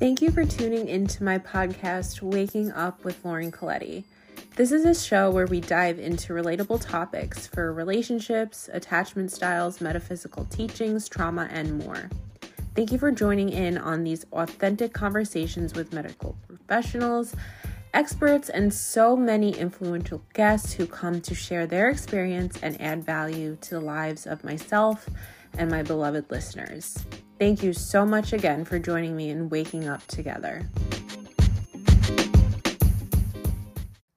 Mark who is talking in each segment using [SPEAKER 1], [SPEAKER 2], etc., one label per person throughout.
[SPEAKER 1] Thank you for tuning into my podcast, Waking Up with Lauren Colletti. This is a show where we dive into relatable topics for relationships, attachment styles, metaphysical teachings, trauma, and more. Thank you for joining in on these authentic conversations with medical professionals, experts, and so many influential guests who come to share their experience and add value to the lives of myself and my beloved listeners. Thank you so much again for joining me in Waking Up Together.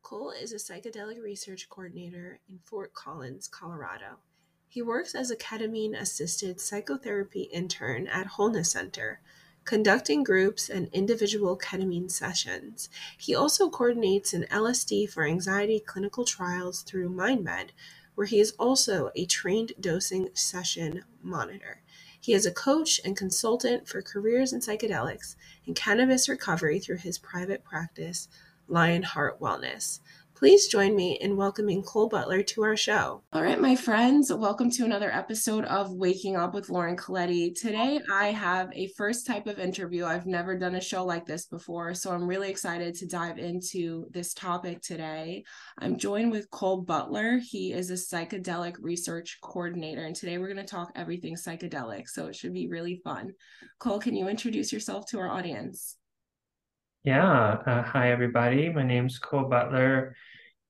[SPEAKER 1] Cole is a psychedelic research coordinator in Fort Collins, Colorado. He works as a ketamine assisted psychotherapy intern at Wholeness Center, conducting groups and individual ketamine sessions. He also coordinates an LSD for anxiety clinical trials through MindMed, where he is also a trained dosing session monitor. He is a coach and consultant for careers in psychedelics and cannabis recovery through his private practice, Lionheart Wellness. Please join me in welcoming Cole Butler to our show. All right, my friends, welcome to another episode of Waking Up with Lauren Colletti. Today, I have a first type of interview. I've never done a show like this before, so I'm really excited to dive into this topic today. I'm joined with Cole Butler. He is a psychedelic research coordinator, and today we're going to talk everything psychedelic, so it should be really fun. Cole, can you introduce yourself to our audience?
[SPEAKER 2] Yeah. Uh, hi, everybody. My name's Cole Butler.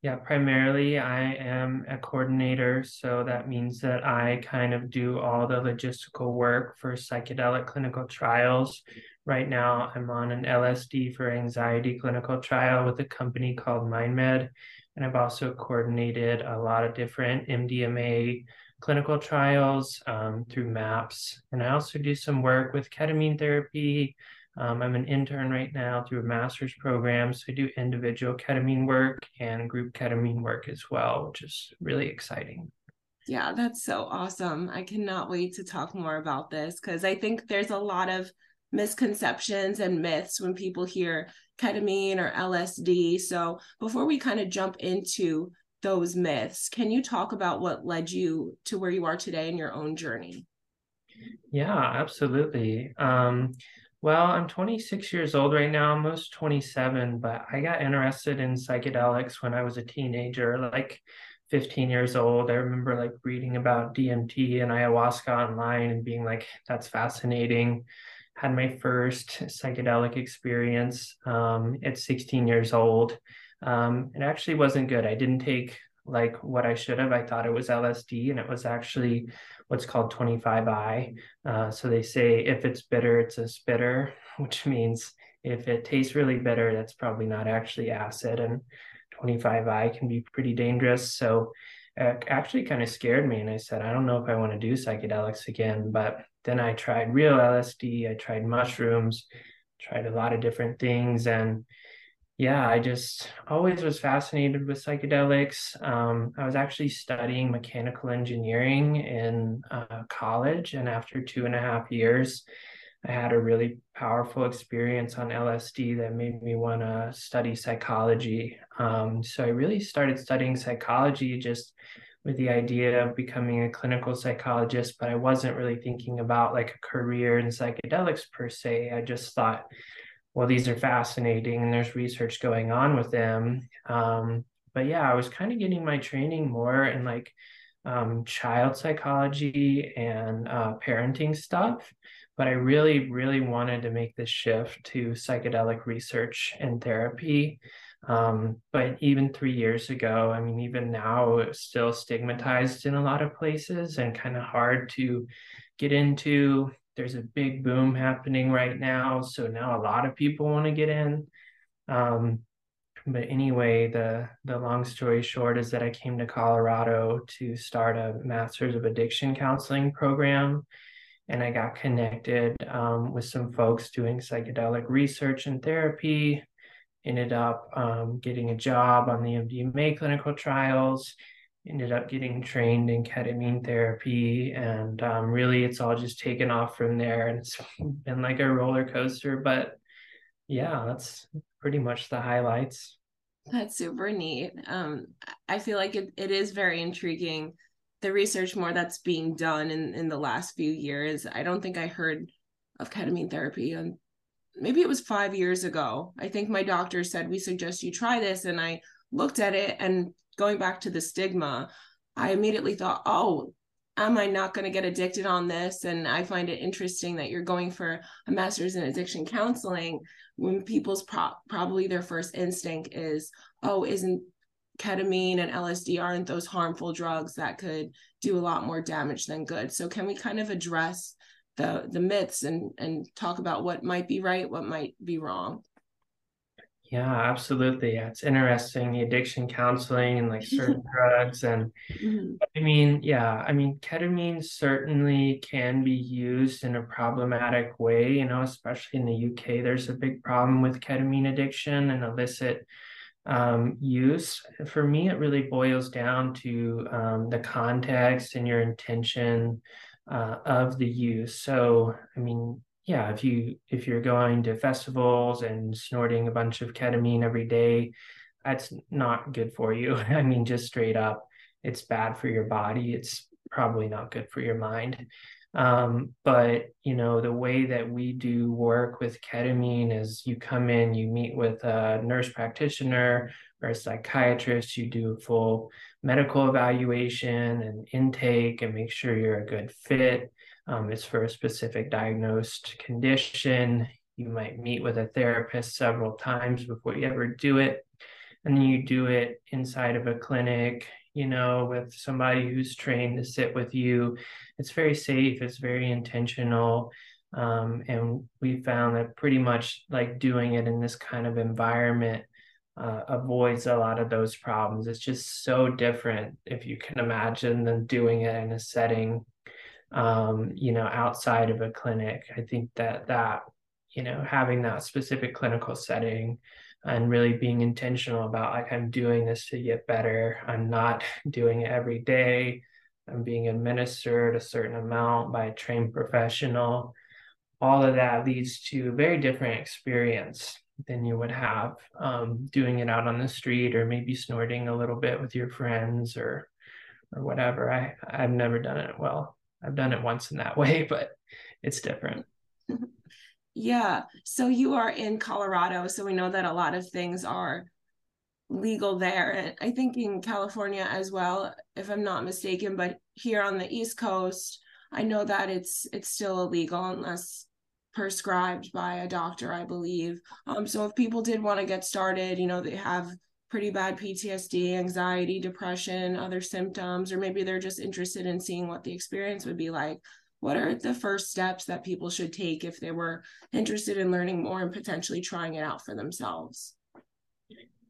[SPEAKER 2] Yeah, primarily I am a coordinator. So that means that I kind of do all the logistical work for psychedelic clinical trials. Right now, I'm on an LSD for anxiety clinical trial with a company called MindMed. And I've also coordinated a lot of different MDMA clinical trials um, through MAPS. And I also do some work with ketamine therapy um, I'm an intern right now through a master's program. So I do individual ketamine work and group ketamine work as well, which is really exciting.
[SPEAKER 1] Yeah, that's so awesome. I cannot wait to talk more about this because I think there's a lot of misconceptions and myths when people hear ketamine or LSD. So before we kind of jump into those myths, can you talk about what led you to where you are today in your own journey?
[SPEAKER 2] Yeah, absolutely. Um, well, I'm 26 years old right now, almost 27, but I got interested in psychedelics when I was a teenager, like 15 years old. I remember like reading about DMT and ayahuasca online and being like, that's fascinating. Had my first psychedelic experience um, at 16 years old. Um, it actually wasn't good. I didn't take like what I should have. I thought it was LSD, and it was actually what's called 25i. Uh, so they say if it's bitter, it's a spitter, which means if it tastes really bitter, that's probably not actually acid. And 25i can be pretty dangerous. So it actually kind of scared me. And I said, I don't know if I want to do psychedelics again. But then I tried real LSD, I tried mushrooms, tried a lot of different things. And yeah, I just always was fascinated with psychedelics. Um, I was actually studying mechanical engineering in uh, college, and after two and a half years, I had a really powerful experience on LSD that made me want to study psychology. Um, so I really started studying psychology just with the idea of becoming a clinical psychologist, but I wasn't really thinking about like a career in psychedelics per se. I just thought well, these are fascinating and there's research going on with them. Um, but yeah, I was kind of getting my training more in like um, child psychology and uh, parenting stuff. But I really, really wanted to make this shift to psychedelic research and therapy. Um, but even three years ago, I mean, even now, it's still stigmatized in a lot of places and kind of hard to get into there's a big boom happening right now. So now a lot of people want to get in. Um, but anyway, the the long story short is that I came to Colorado to start a Masters of Addiction Counseling program, and I got connected um, with some folks doing psychedelic research and therapy. Ended up um, getting a job on the MDMA clinical trials, ended up getting trained in ketamine therapy and um, really it's all just taken off from there and it's been like a roller coaster but yeah that's pretty much the highlights
[SPEAKER 1] that's super neat um, i feel like it, it is very intriguing the research more that's being done in, in the last few years i don't think i heard of ketamine therapy And maybe it was five years ago. I think my doctor said, We suggest you try this. And I looked at it and going back to the stigma, I immediately thought, Oh, am I not going to get addicted on this? And I find it interesting that you're going for a master's in addiction counseling when people's pro- probably their first instinct is, oh, isn't ketamine and LSD aren't those harmful drugs that could do a lot more damage than good? So can we kind of address the the myths and and talk about what might be right, what might be wrong?
[SPEAKER 2] Yeah, absolutely. Yeah, it's interesting the addiction counseling and like certain drugs and mm-hmm. I mean, yeah, I mean ketamine certainly can be used in a problematic way, you know, especially in the UK. There's a big problem with ketamine addiction and illicit um, use. For me, it really boils down to um, the context and your intention uh, of the use. So, I mean, yeah, if you if you're going to festivals and snorting a bunch of ketamine every day, that's not good for you. I mean, just straight up, it's bad for your body. It's probably not good for your mind. Um, but you know, the way that we do work with ketamine is you come in, you meet with a nurse practitioner or a psychiatrist, you do a full medical evaluation and intake and make sure you're a good fit. Um, it's for a specific diagnosed condition. You might meet with a therapist several times before you ever do it. And then you do it inside of a clinic, you know, with somebody who's trained to sit with you. It's very safe, it's very intentional. Um, and we found that pretty much like doing it in this kind of environment uh, avoids a lot of those problems. It's just so different, if you can imagine, than doing it in a setting um, you know, outside of a clinic. I think that that, you know, having that specific clinical setting and really being intentional about like I'm doing this to get better. I'm not doing it every day. I'm being administered a certain amount by a trained professional. All of that leads to a very different experience than you would have um, doing it out on the street or maybe snorting a little bit with your friends or or whatever. I I've never done it well. I've done it once in that way, but it's different.
[SPEAKER 1] Yeah. So you are in Colorado, so we know that a lot of things are legal there. And I think in California as well, if I'm not mistaken, but here on the East Coast, I know that it's it's still illegal unless prescribed by a doctor, I believe. Um, so if people did want to get started, you know, they have pretty bad PTSD, anxiety, depression, other symptoms, or maybe they're just interested in seeing what the experience would be like. What are the first steps that people should take if they were interested in learning more and potentially trying it out for themselves?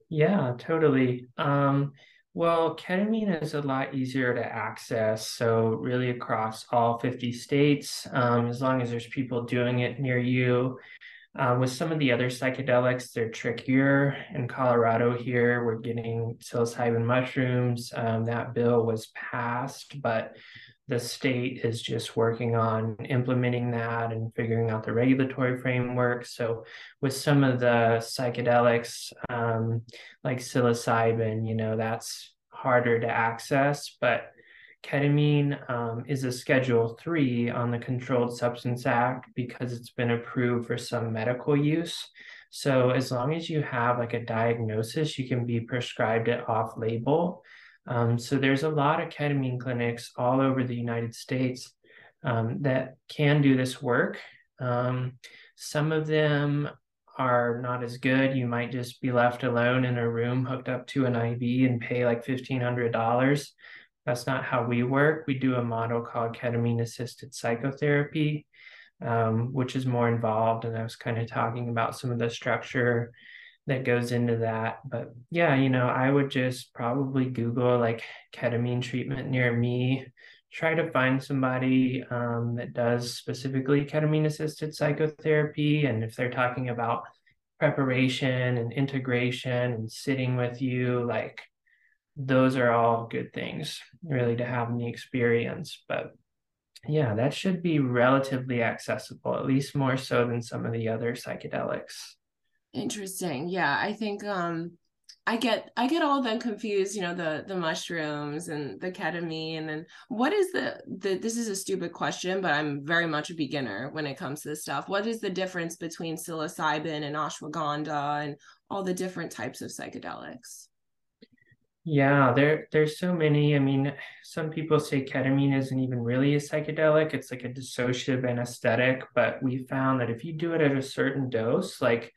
[SPEAKER 2] Yeah, totally. Um, well, ketamine is a lot easier to access. So, really, across all 50 states, um, as long as there's people doing it near you, uh, with some of the other psychedelics, they're trickier. In Colorado, here, we're getting psilocybin mushrooms. Um, that bill was passed, but the state is just working on implementing that and figuring out the regulatory framework. So, with some of the psychedelics, um, like psilocybin, you know, that's harder to access, but ketamine um, is a Schedule 3 on the Controlled Substance Act because it's been approved for some medical use. So, as long as you have like a diagnosis, you can be prescribed it off label. Um, so, there's a lot of ketamine clinics all over the United States um, that can do this work. Um, some of them are not as good. You might just be left alone in a room hooked up to an IV and pay like $1,500. That's not how we work. We do a model called ketamine assisted psychotherapy, um, which is more involved. And I was kind of talking about some of the structure that goes into that. But yeah, you know, I would just probably Google like ketamine treatment near me, try to find somebody um, that does specifically ketamine assisted psychotherapy. And if they're talking about preparation and integration and sitting with you, like those are all good things really to have in the experience but yeah that should be relatively accessible at least more so than some of the other psychedelics
[SPEAKER 1] interesting yeah i think um I get I get all them confused, you know, the the mushrooms and the ketamine and then what is the the this is a stupid question, but I'm very much a beginner when it comes to this stuff. What is the difference between psilocybin and ashwagandha and all the different types of psychedelics?
[SPEAKER 2] Yeah, there there's so many. I mean, some people say ketamine isn't even really a psychedelic. It's like a dissociative anesthetic, but we found that if you do it at a certain dose, like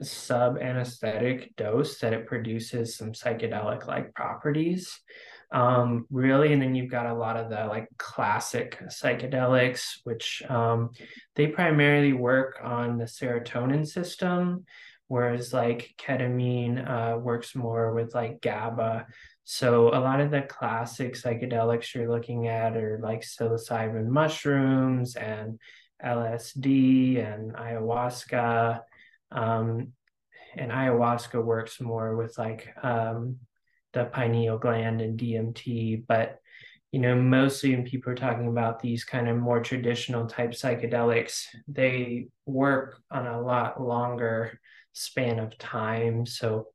[SPEAKER 2] sub anesthetic dose that it produces some psychedelic like properties um, really and then you've got a lot of the like classic psychedelics which um, they primarily work on the serotonin system whereas like ketamine uh, works more with like gaba. So a lot of the classic psychedelics you're looking at are like psilocybin mushrooms and lsd and ayahuasca um, and ayahuasca works more with like um, the pineal gland and DMT, but you know, mostly when people are talking about these kind of more traditional type psychedelics, they work on a lot longer span of time. So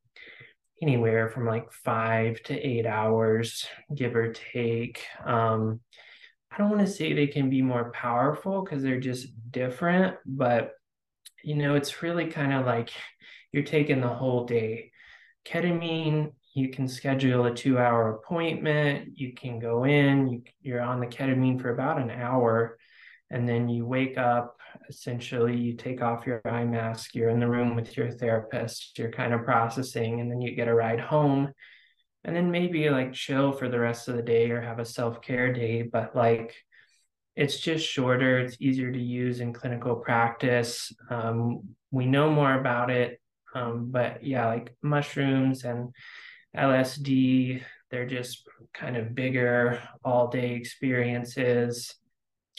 [SPEAKER 2] anywhere from like five to eight hours, give or take. Um, I don't want to say they can be more powerful because they're just different, but you know, it's really kind of like you're taking the whole day. Ketamine, you can schedule a two hour appointment. You can go in, you, you're on the ketamine for about an hour, and then you wake up. Essentially, you take off your eye mask, you're in the room with your therapist, you're kind of processing, and then you get a ride home. And then maybe like chill for the rest of the day or have a self care day. But like, it's just shorter, it's easier to use in clinical practice. Um, we know more about it, um, but yeah, like mushrooms and LSD, they're just kind of bigger all day experiences.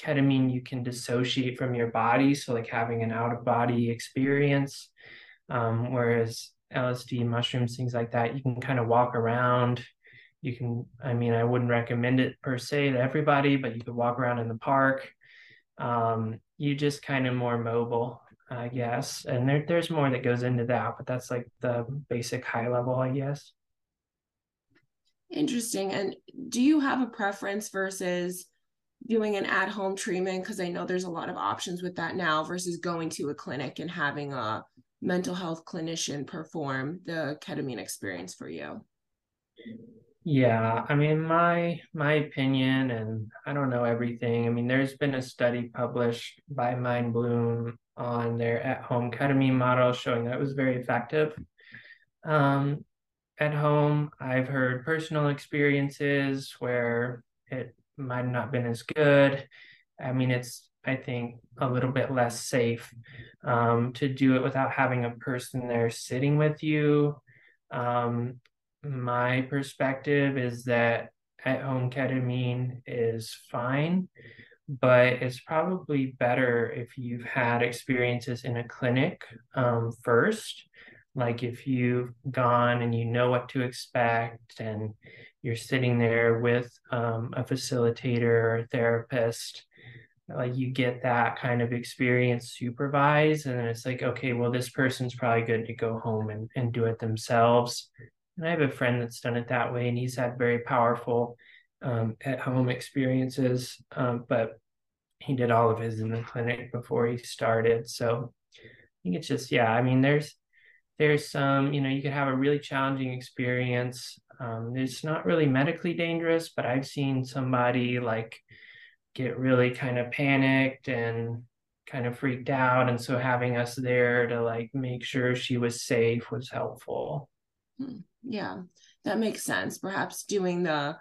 [SPEAKER 2] Ketamine, you can dissociate from your body, so like having an out of body experience. Um, whereas LSD, mushrooms, things like that, you can kind of walk around. You can i mean i wouldn't recommend it per se to everybody but you could walk around in the park. Um, you just kind of more mobile i guess. And there, there's more that goes into that but that's like the basic high level i guess.
[SPEAKER 1] Interesting. And do you have a preference versus doing an at-home treatment because i know there's a lot of options with that now versus going to a clinic and having a mental health clinician perform the ketamine experience for you
[SPEAKER 2] yeah, I mean my my opinion, and I don't know everything. I mean, there's been a study published by Mindbloom on their at-home ketamine model showing that it was very effective. Um, at home, I've heard personal experiences where it might not been as good. I mean, it's I think a little bit less safe um, to do it without having a person there sitting with you. Um, my perspective is that at home ketamine is fine, but it's probably better if you've had experiences in a clinic um, first. Like if you've gone and you know what to expect and you're sitting there with um, a facilitator or a therapist, like you get that kind of experience supervised. And then it's like, okay, well, this person's probably good to go home and, and do it themselves and I have a friend that's done it that way, and he's had very powerful um, at home experiences. Um, but he did all of his in the clinic before he started. So I think it's just, yeah, I mean, there's, there's some, you know, you could have a really challenging experience. Um, it's not really medically dangerous, but I've seen somebody like get really kind of panicked and kind of freaked out. And so having us there to like make sure she was safe was helpful.
[SPEAKER 1] Hmm. Yeah, that makes sense. Perhaps doing the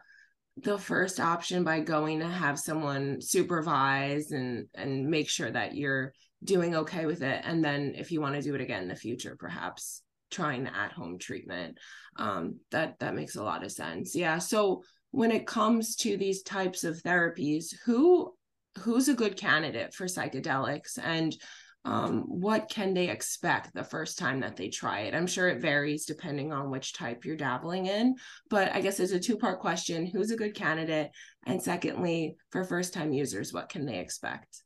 [SPEAKER 1] the first option by going to have someone supervise and and make sure that you're doing okay with it and then if you want to do it again in the future perhaps trying the at home treatment um that that makes a lot of sense yeah so when it comes to these types of therapies who who's a good candidate for psychedelics and um, what can they expect the first time that they try it? I'm sure it varies depending on which type you're dabbling in, but I guess it's a two part question who's a good candidate? And secondly, for first time users, what can they expect?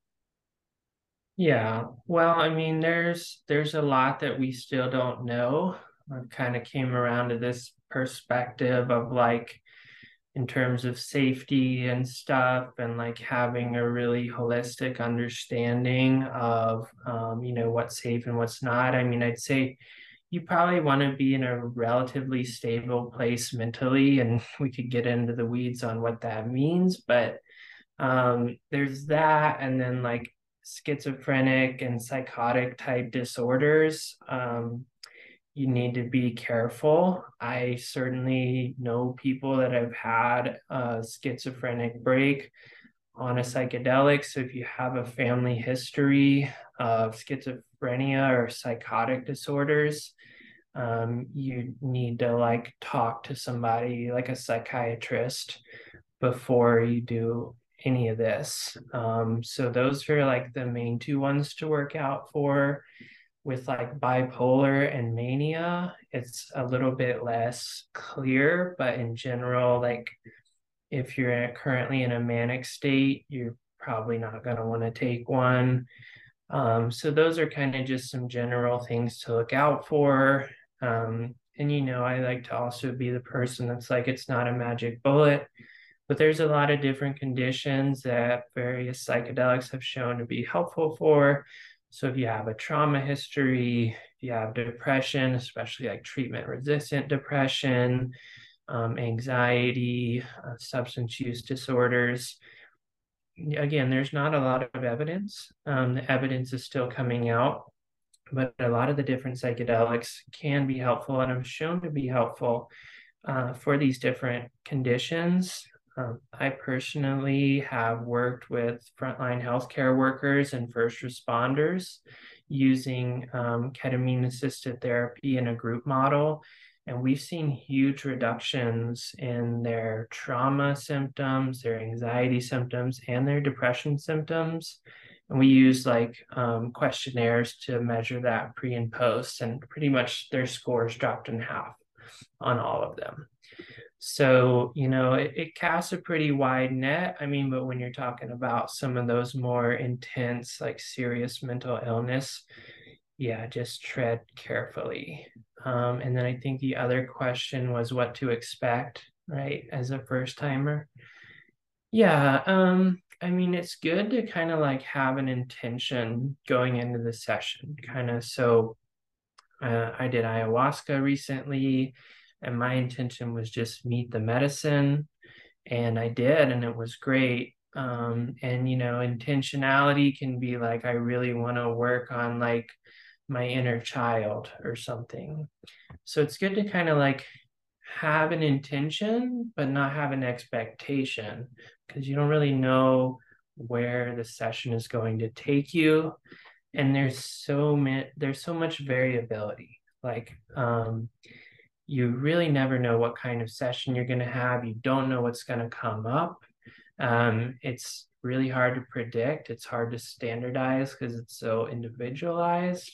[SPEAKER 2] Yeah, well, I mean, there's there's a lot that we still don't know. I've kind of came around to this perspective of like in terms of safety and stuff and like having a really holistic understanding of um, you know what's safe and what's not i mean i'd say you probably want to be in a relatively stable place mentally and we could get into the weeds on what that means but um, there's that and then like schizophrenic and psychotic type disorders um, you need to be careful. I certainly know people that have had a schizophrenic break on a psychedelic. So if you have a family history of schizophrenia or psychotic disorders, um, you need to like talk to somebody like a psychiatrist before you do any of this. Um, so those are like the main two ones to work out for with like bipolar and mania, it's a little bit less clear, but in general, like if you're currently in a manic state, you're probably not going to want to take one. Um, so those are kind of just some general things to look out for. Um, and you know, I like to also be the person that's like, it's not a magic bullet, but there's a lot of different conditions that various psychedelics have shown to be helpful for. So if you have a trauma history, if you have depression, especially like treatment resistant depression, um, anxiety, uh, substance use disorders, again, there's not a lot of evidence. Um, the evidence is still coming out, but a lot of the different psychedelics can be helpful and have shown to be helpful uh, for these different conditions. Um, I personally have worked with frontline healthcare workers and first responders using um, ketamine assisted therapy in a group model. And we've seen huge reductions in their trauma symptoms, their anxiety symptoms, and their depression symptoms. And we use like um, questionnaires to measure that pre and post, and pretty much their scores dropped in half on all of them. So, you know, it, it, casts a pretty wide net. I mean, but when you're talking about some of those more intense, like serious mental illness, yeah, just tread carefully. Um, and then I think the other question was what to expect, right, as a first timer. Yeah, um, I mean, it's good to kind of like have an intention going into the session, kind of. So uh, I did ayahuasca recently and my intention was just meet the medicine and i did and it was great. Um, and you know intentionality can be like i really want to work on like my inner child or something. So it's good to kind of like have an intention but not have an expectation because you don't really know where the session is going to take you and there's so many there's so much variability. Like um you really never know what kind of session you're going to have. You don't know what's going to come up. Um, it's really hard to predict. It's hard to standardize because it's so individualized.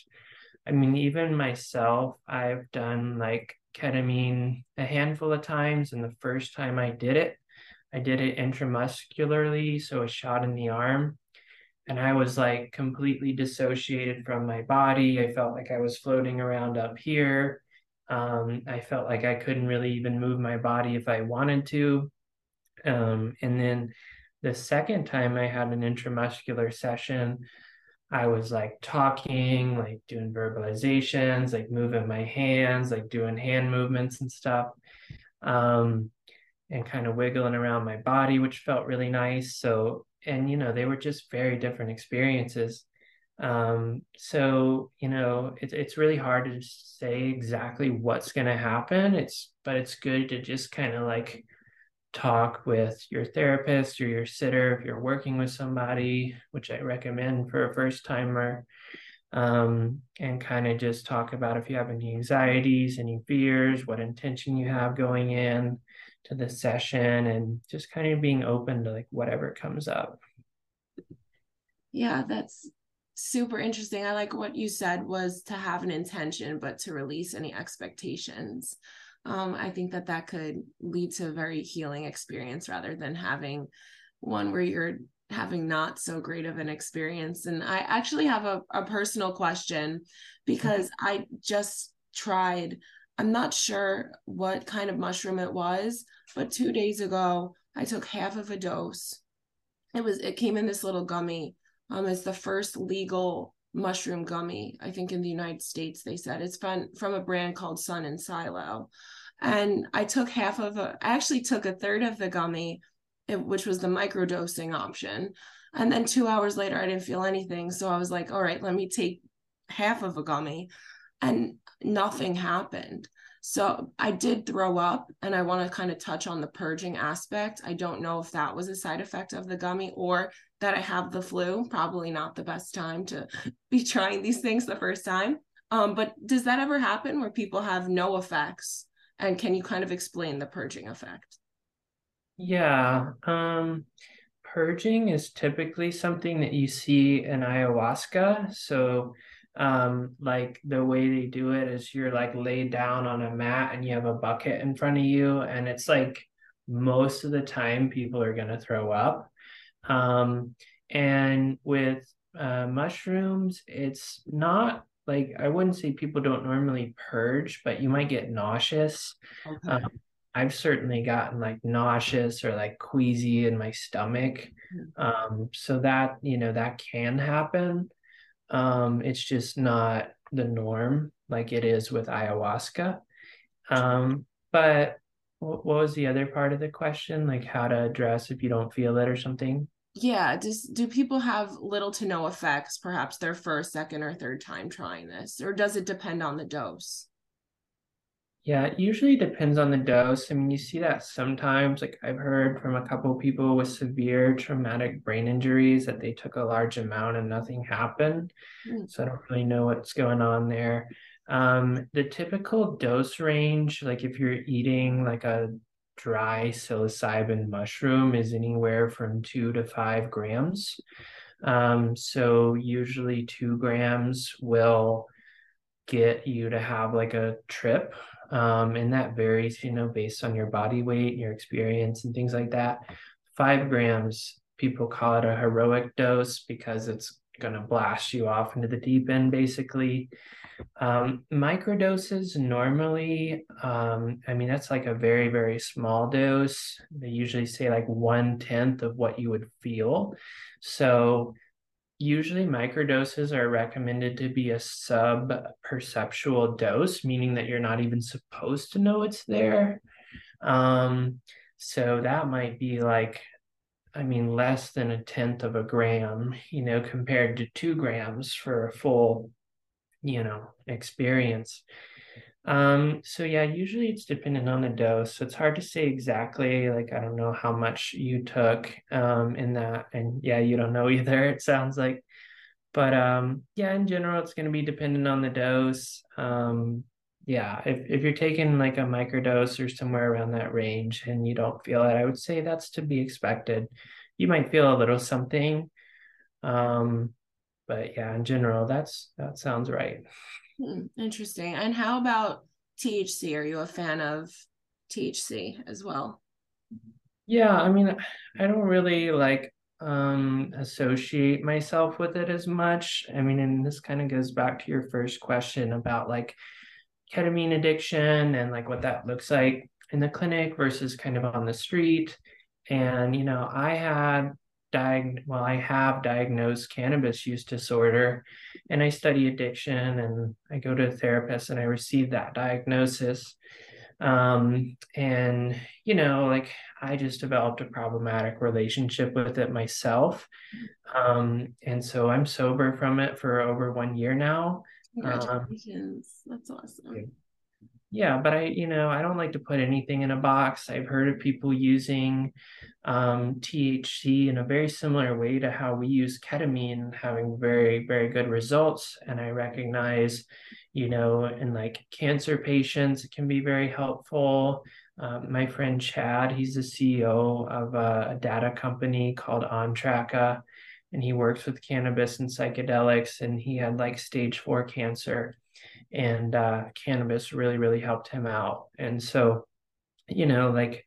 [SPEAKER 2] I mean, even myself, I've done like ketamine a handful of times. And the first time I did it, I did it intramuscularly, so a shot in the arm. And I was like completely dissociated from my body. I felt like I was floating around up here. Um, I felt like I couldn't really even move my body if I wanted to. Um, and then the second time I had an intramuscular session, I was like talking, like doing verbalizations, like moving my hands, like doing hand movements and stuff, um, and kind of wiggling around my body, which felt really nice. So, and you know, they were just very different experiences. Um, so you know, it's it's really hard to say exactly what's going to happen. It's but it's good to just kind of like talk with your therapist or your sitter if you're working with somebody, which I recommend for a first timer. Um, and kind of just talk about if you have any anxieties, any fears, what intention you have going in to the session, and just kind of being open to like whatever comes up.
[SPEAKER 1] Yeah, that's super interesting. I like what you said was to have an intention, but to release any expectations. Um, I think that that could lead to a very healing experience rather than having one where you're having not so great of an experience. And I actually have a, a personal question because I just tried I'm not sure what kind of mushroom it was, but two days ago I took half of a dose. It was it came in this little gummy. Um, it's the first legal mushroom gummy, I think in the United States, they said. It's from from a brand called Sun and Silo. And I took half of a I actually took a third of the gummy, which was the microdosing option. And then two hours later, I didn't feel anything. So I was like, all right, let me take half of a gummy. And nothing happened. So I did throw up, and I want to kind of touch on the purging aspect. I don't know if that was a side effect of the gummy or that I have the flu. Probably not the best time to be trying these things the first time. Um, but does that ever happen where people have no effects? And can you kind of explain the purging effect?
[SPEAKER 2] Yeah. Um, purging is typically something that you see in ayahuasca. So um like the way they do it is you're like laid down on a mat and you have a bucket in front of you and it's like most of the time people are going to throw up um and with uh, mushrooms it's not like i wouldn't say people don't normally purge but you might get nauseous okay. um, i've certainly gotten like nauseous or like queasy in my stomach mm-hmm. um so that you know that can happen um, it's just not the norm like it is with ayahuasca. Um, but what was the other part of the question? Like how to address if you don't feel it or something?
[SPEAKER 1] Yeah. Does do people have little to no effects, perhaps their first, second, or third time trying this? Or does it depend on the dose?
[SPEAKER 2] Yeah, it usually depends on the dose. I mean, you see that sometimes. Like I've heard from a couple of people with severe traumatic brain injuries that they took a large amount and nothing happened. Mm. So I don't really know what's going on there. Um, the typical dose range, like if you're eating like a dry psilocybin mushroom, is anywhere from two to five grams. Um, so usually two grams will get you to have like a trip um, and that varies, you know, based on your body weight, your experience, and things like that. Five grams, people call it a heroic dose because it's going to blast you off into the deep end, basically. Um, microdoses normally, um, I mean, that's like a very, very small dose. They usually say like one tenth of what you would feel. So usually microdoses are recommended to be a sub perceptual dose, meaning that you're not even supposed to know it's there. Um, so that might be like, I mean, less than a tenth of a gram, you know, compared to two grams for a full, you know, experience. Um, so yeah, usually it's dependent on the dose. So it's hard to say exactly, like I don't know how much you took um in that. And yeah, you don't know either, it sounds like. But um yeah, in general, it's gonna be dependent on the dose. Um yeah, if, if you're taking like a microdose or somewhere around that range and you don't feel it, I would say that's to be expected. You might feel a little something. Um, but yeah, in general, that's that sounds right.
[SPEAKER 1] Hmm, interesting. And how about THC? Are you a fan of THC as well?
[SPEAKER 2] Yeah, I mean, I don't really like um associate myself with it as much. I mean, and this kind of goes back to your first question about like ketamine addiction and like what that looks like in the clinic versus kind of on the street. And you know, I had diag well i have diagnosed cannabis use disorder and i study addiction and i go to a therapist and i receive that diagnosis. Um, and you know like i just developed a problematic relationship with it myself. Um, and so i'm sober from it for over one year now
[SPEAKER 1] congratulations. Um, that's awesome.
[SPEAKER 2] yeah. But i you know i don't like to put anything in a box. I've heard of people using um, thc in a very similar way to how we use ketamine having very very good results. And i recognize you know in like cancer patients it can be very helpful. Uh, my friend chad he's the ceo of a, a data company called ontraka and he works with cannabis and psychedelics and he had like stage four cancer and uh, cannabis really really helped him out and so you know like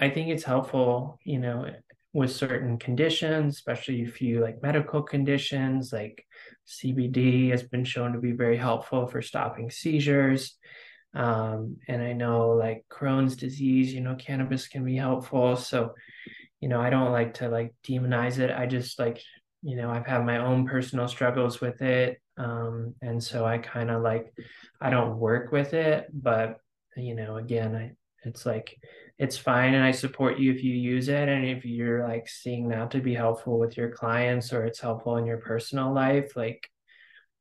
[SPEAKER 2] i think it's helpful you know with certain conditions especially if you like medical conditions like cbd has been shown to be very helpful for stopping seizures Um, and I know like Crohn's disease, you know, cannabis can be helpful. So, you know, I don't like to like demonize it. I just like, you know, I've had my own personal struggles with it. Um, and so I kind of like, I don't work with it, but, you know, again, I, it's like, it's fine. And I support you if you use it. And if you're like seeing that to be helpful with your clients or it's helpful in your personal life, like,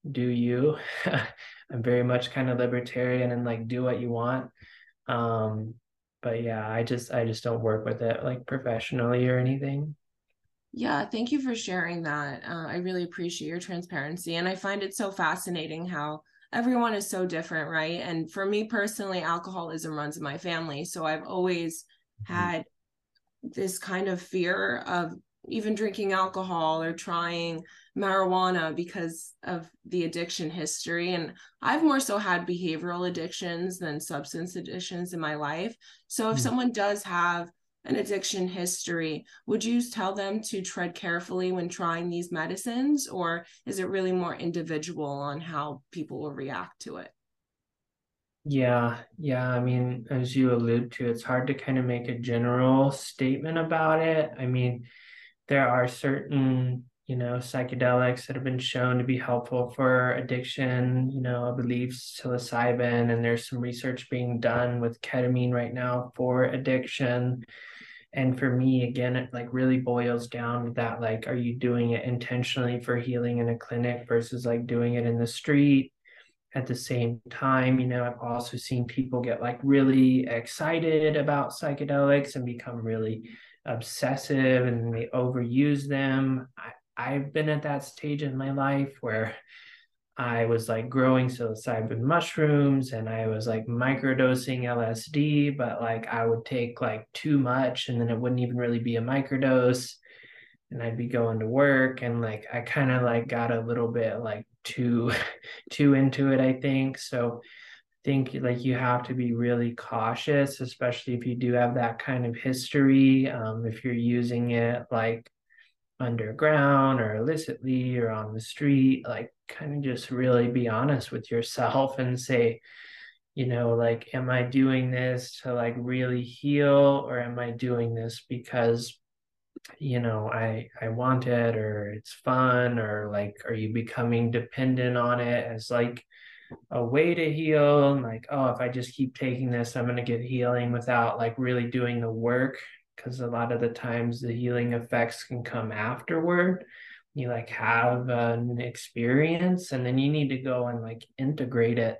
[SPEAKER 2] do you? I'm very much kind of libertarian and like do what you want. Um, but yeah, I just I just don't work with it like professionally or anything.
[SPEAKER 1] Yeah, thank you for sharing that. Uh, I really appreciate your transparency, and I find it so fascinating how everyone is so different, right? And for me personally, alcoholism runs in my family, so I've always mm-hmm. had this kind of fear of even drinking alcohol or trying marijuana because of the addiction history. And I've more so had behavioral addictions than substance addictions in my life. So if mm. someone does have an addiction history, would you tell them to tread carefully when trying these medicines, or is it really more individual on how people will react to it?
[SPEAKER 2] Yeah, yeah. I mean, as you allude to, it's hard to kind of make a general statement about it. I mean, there are certain you know psychedelics that have been shown to be helpful for addiction you know i believe psilocybin and there's some research being done with ketamine right now for addiction. And for me again it like really boils down to that like are you doing it intentionally for healing in a clinic versus like doing it in the street? At the same time you know i've also seen people get like really excited about psychedelics and become really obsessive and they overuse them. I, I've been at that stage in my life where I was like growing psilocybin mushrooms and I was like microdosing LSD, but like I would take like too much and then it wouldn't even really be a microdose. And I'd be going to work and like I kind of like got a little bit like too too into it, I think. So think like you have to be really cautious, especially if you do have that kind of history. Um, if you're using it like underground or illicitly or on the street, like kind of just really be honest with yourself and say, you know, like, am I doing this to like really heal or am I doing this because you know i i want it or it's fun or like are you becoming dependent on it as like a way to heal and like oh if i just keep taking this i'm going to get healing without like really doing the work. Because a lot of the times the healing effects can come afterward. You like have an experience and then you need to go and like integrate it.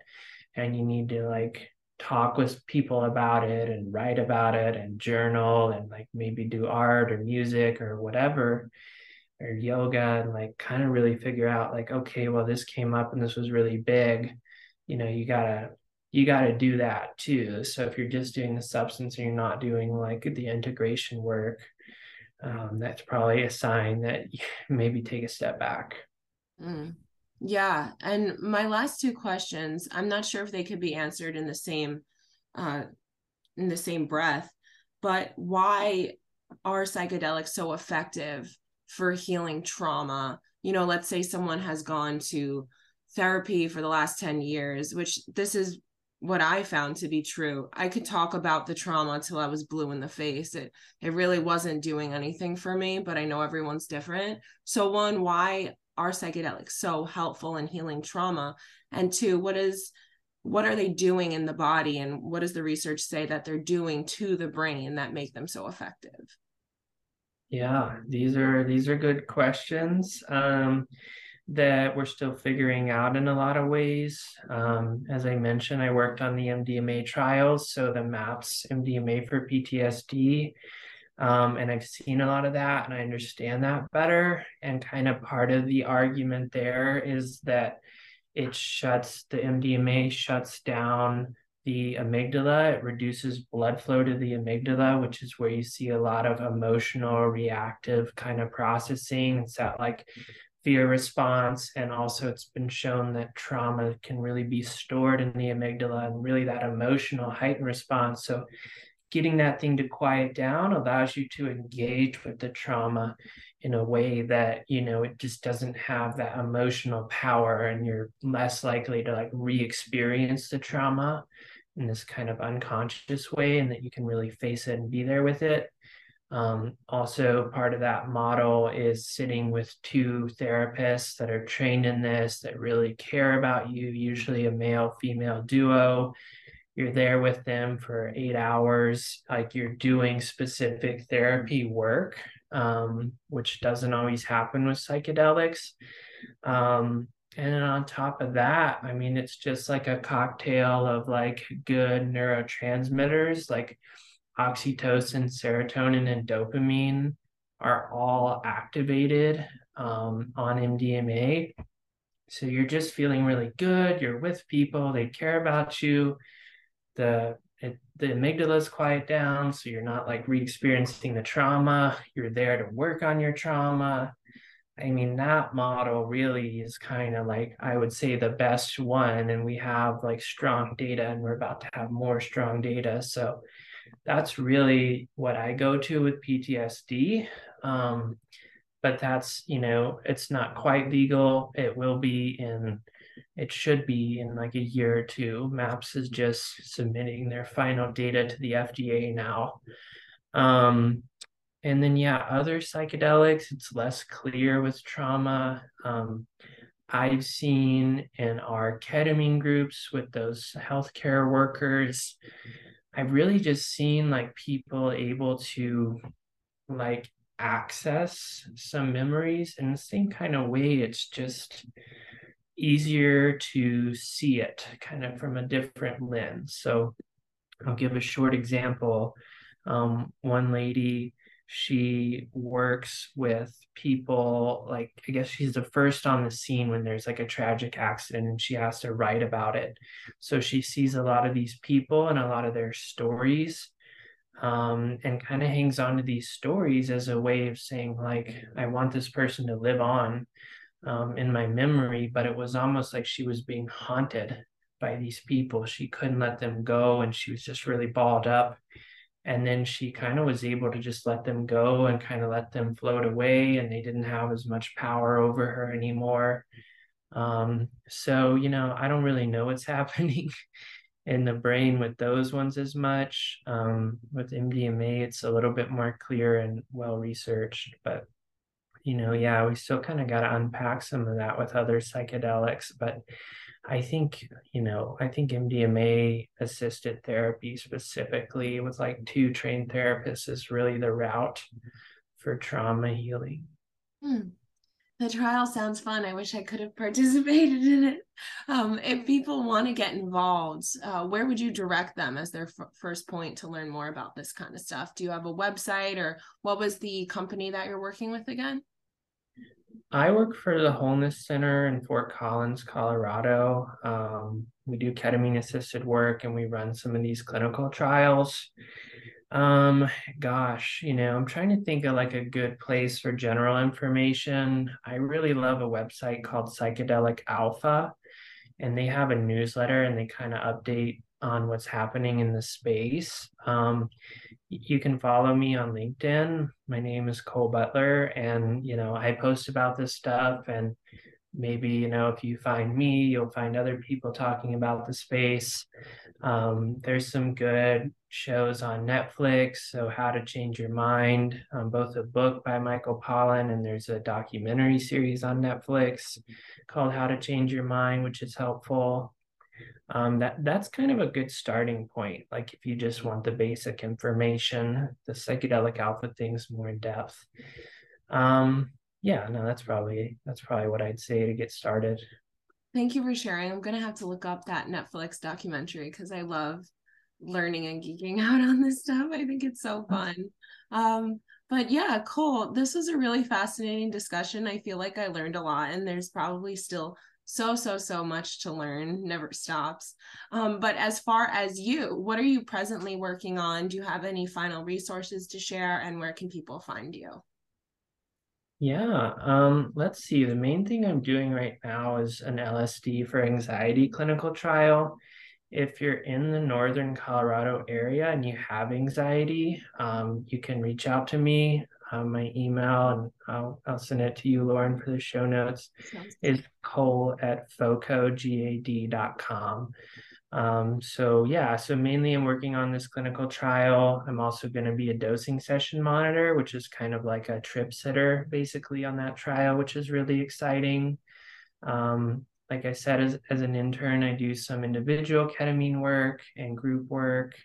[SPEAKER 2] And you need to like talk with people about it and write about it and journal and like maybe do art or music or whatever or yoga and like kind of really figure out like okay well this came up and this was really big. You know you gotta you gotta do that too. So if you're just doing the substance and you're not doing like the integration work um, that's probably a sign that maybe take a step back.
[SPEAKER 1] Mm. yeah and my last two questions i'm not sure if they could be answered in the same uh, in the same breath but why are psychedelics so effective for healing trauma. You know, let's say someone has gone to therapy for the last 10 years, which this is what I found to be true. I could talk about the trauma till I was blue in the face. It it really wasn't doing anything for me, but I know everyone's different. So one, why are psychedelics so helpful in healing trauma? And two, what is what are they doing in the body and what does the research say that they're doing to the brain that make them so effective?
[SPEAKER 2] Yeah, these are these are good questions um, that we're still figuring out in a lot of ways. Um, as I mentioned, I worked on the MDMA trials, so the MAPS MDMA for PTSD, um, and I've seen a lot of that, and I understand that better. And kind of part of the argument there is that it shuts the MDMA shuts down the amygdala. It reduces blood flow to the amygdala, which is where you see a lot of emotional, reactive kind of processing. It's that like fear response. And also, it's been shown that trauma can really be stored in the amygdala and really that emotional heightened response. So, getting that thing to quiet down allows you to engage with the trauma in a way that you know it just doesn't have that emotional power and you're less likely to like re-experience the trauma in this kind of unconscious way and that you can really face it and be there with it. Um, also, part of that model is sitting with two therapists that are trained in this, that really care about you, usually a male female duo. You're there with them for eight hours, like you're doing specific therapy work, um, which doesn't always happen with psychedelics. Um, and then on top of that, I mean, it's just like a cocktail of like good neurotransmitters, like oxytocin, serotonin, and dopamine are all activated um, on MDMA. So you're just feeling really good. You're with people, they care about you. The it, the amygdala's quiet down, so you're not like re-experiencing the trauma. You're there to work on your trauma. I mean, that model really is kind of like, I would say, the best one. And we have like strong data, and we're about to have more strong data. So that's really what I go to with PTSD. Um, but that's, you know, it's not quite legal. It will be in, it should be in like a year or two. MAPS is just submitting their final data to the FDA now. Um, and then, yeah, other psychedelics, it's less clear with trauma. Um, I've seen in our ketamine groups with those healthcare workers, I've really just seen like people able to like access some memories in the same kind of way. It's just easier to see it kind of from a different lens. So I'll give a short example. Um, one lady she works with people like i guess she's the first on the scene when there's like a tragic accident and she has to write about it. So she sees a lot of these people and a lot of their stories um, and kind of hangs on to these stories as a way of saying like i want this person to live on um, in my memory but it was almost like she was being haunted by these people. She couldn't let them go and she was just really balled up and then she kind of was able to just let them go and kind of let them float away and they didn't have as much power over her anymore. Um, so you know i don't really know what's happening in the brain with those ones as much. Um, with mdma it's a little bit more clear and well researched but you know yeah we still kind of got to unpack some of that with other psychedelics but I think, you know, I think MDMA assisted therapy specifically with like two trained therapists is really the route for trauma healing.
[SPEAKER 1] Hmm. The trial sounds fun. I wish I could have participated in it. Um, if people want to get involved, uh, where would you direct them as their f- first point to learn more about this kind of stuff? Do you have a website or what was the company that you're working with again?
[SPEAKER 2] I work for the Wholeness Center in Fort Collins, Colorado. Um, we do ketamine assisted work and we run some of these clinical trials. Um, gosh, you know, I'm trying to think of like a good place for general information. I really love a website called Psychedelic Alpha, and they have a newsletter and they kind of update on what's happening in the space. Um, you can follow me on LinkedIn. My name is Cole Butler, and you know I post about this stuff. And maybe you know if you find me, you'll find other people talking about the space. Um, there's some good shows on Netflix. So How to Change Your Mind, um, both a book by Michael Pollan, and there's a documentary series on Netflix called How to Change Your Mind, which is helpful um, that that's kind of a good starting point. Like if you just want the basic information, the psychedelic alpha things more in depth. Um, yeah, no, that's probably that's probably what I'd say to get started.
[SPEAKER 1] Thank you for sharing. I'm gonna have to look up that Netflix documentary because I love learning and geeking out on this stuff. I think it's so fun. Um, but yeah, Cole, this was a really fascinating discussion. I feel like I learned a lot, and there's probably still so so so much to learn never stops. Um, but as far as you what are you presently working on? Do you have any final resources to share and where can people find you?
[SPEAKER 2] Yeah um, let's see. The main thing i'm doing right now is an lsd for anxiety clinical trial. If you're in the northern colorado area and you have anxiety um, you can reach out to me um, my email, and I'll, I'll send it to you, Lauren, for the show notes, is cole at focogad.com. Um, so yeah, so mainly I'm working on this clinical trial. I'm also going to be a dosing session monitor, which is kind of like a trip sitter basically on that trial, which is really exciting. Um, like I said, as, as an intern, I do some individual ketamine work and group work.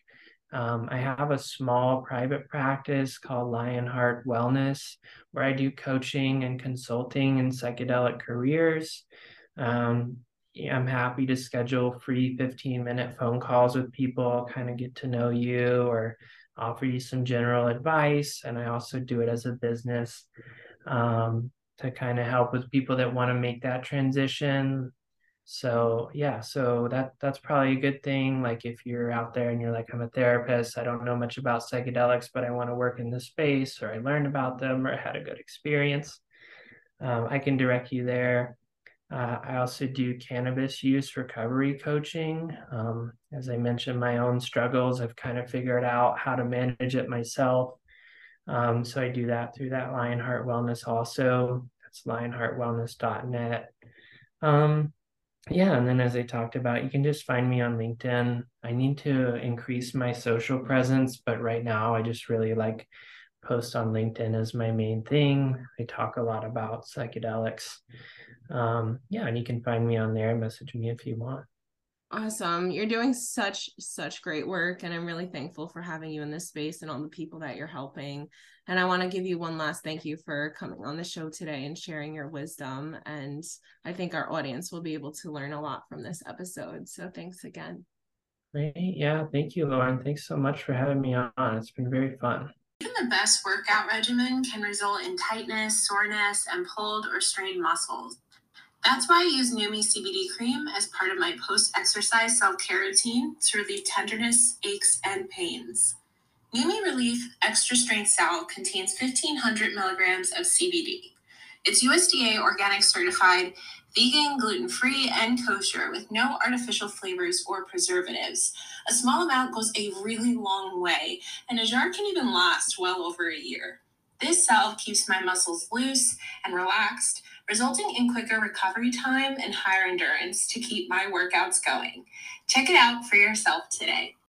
[SPEAKER 2] Um, I have a small private practice called Lionheart Wellness, where I do coaching and consulting in psychedelic careers. Um, I'm happy to schedule free 15 minute phone calls with people, kind of get to know you or offer you some general advice. And I also do it as a business um, to kind of help with people that want to make that transition. So yeah, so that that's probably a good thing. Like if you're out there and you're like, I'm a therapist, I don't know much about psychedelics, but I want to work in this space, or I learned about them, or had a good experience, um, I can direct you there. Uh, I also do cannabis use recovery coaching. Um, as I mentioned, my own struggles, I've kind of figured out how to manage it myself. Um, so I do that through that Lionheart Wellness also. That's lionheartwellness.net. Um, yeah, and then as I talked about, you can just find me on LinkedIn. I need to increase my social presence, but right now I just really like post on LinkedIn as my main thing. I talk a lot about psychedelics. Um, yeah, and you can find me on there. Message me if you want.
[SPEAKER 1] Awesome. You're doing such, such great work. And I'm really thankful for having you in this space and all the people that you're helping. And I want to give you one last thank you for coming on the show today and sharing your wisdom. And I think our audience will be able to learn a lot from this episode. So thanks again.
[SPEAKER 2] Great. Yeah. Thank you, Lauren. Thanks so much for having me on. It's been very fun.
[SPEAKER 3] Even the best workout regimen can result in tightness, soreness, and pulled or strained muscles. That's why I use Nuume CBD cream as part of my post exercise self care routine to relieve tenderness, aches, and pains. Nuume Relief Extra Strength Salve contains 1500 milligrams of CBD. It's USDA organic certified, vegan, gluten free, and kosher with no artificial flavors or preservatives. A small amount goes a really long way, and a jar can even last well over a year. This salve keeps my muscles loose and relaxed resulting in quicker recovery time and higher endurance to keep my workouts going. Check it out for yourself today.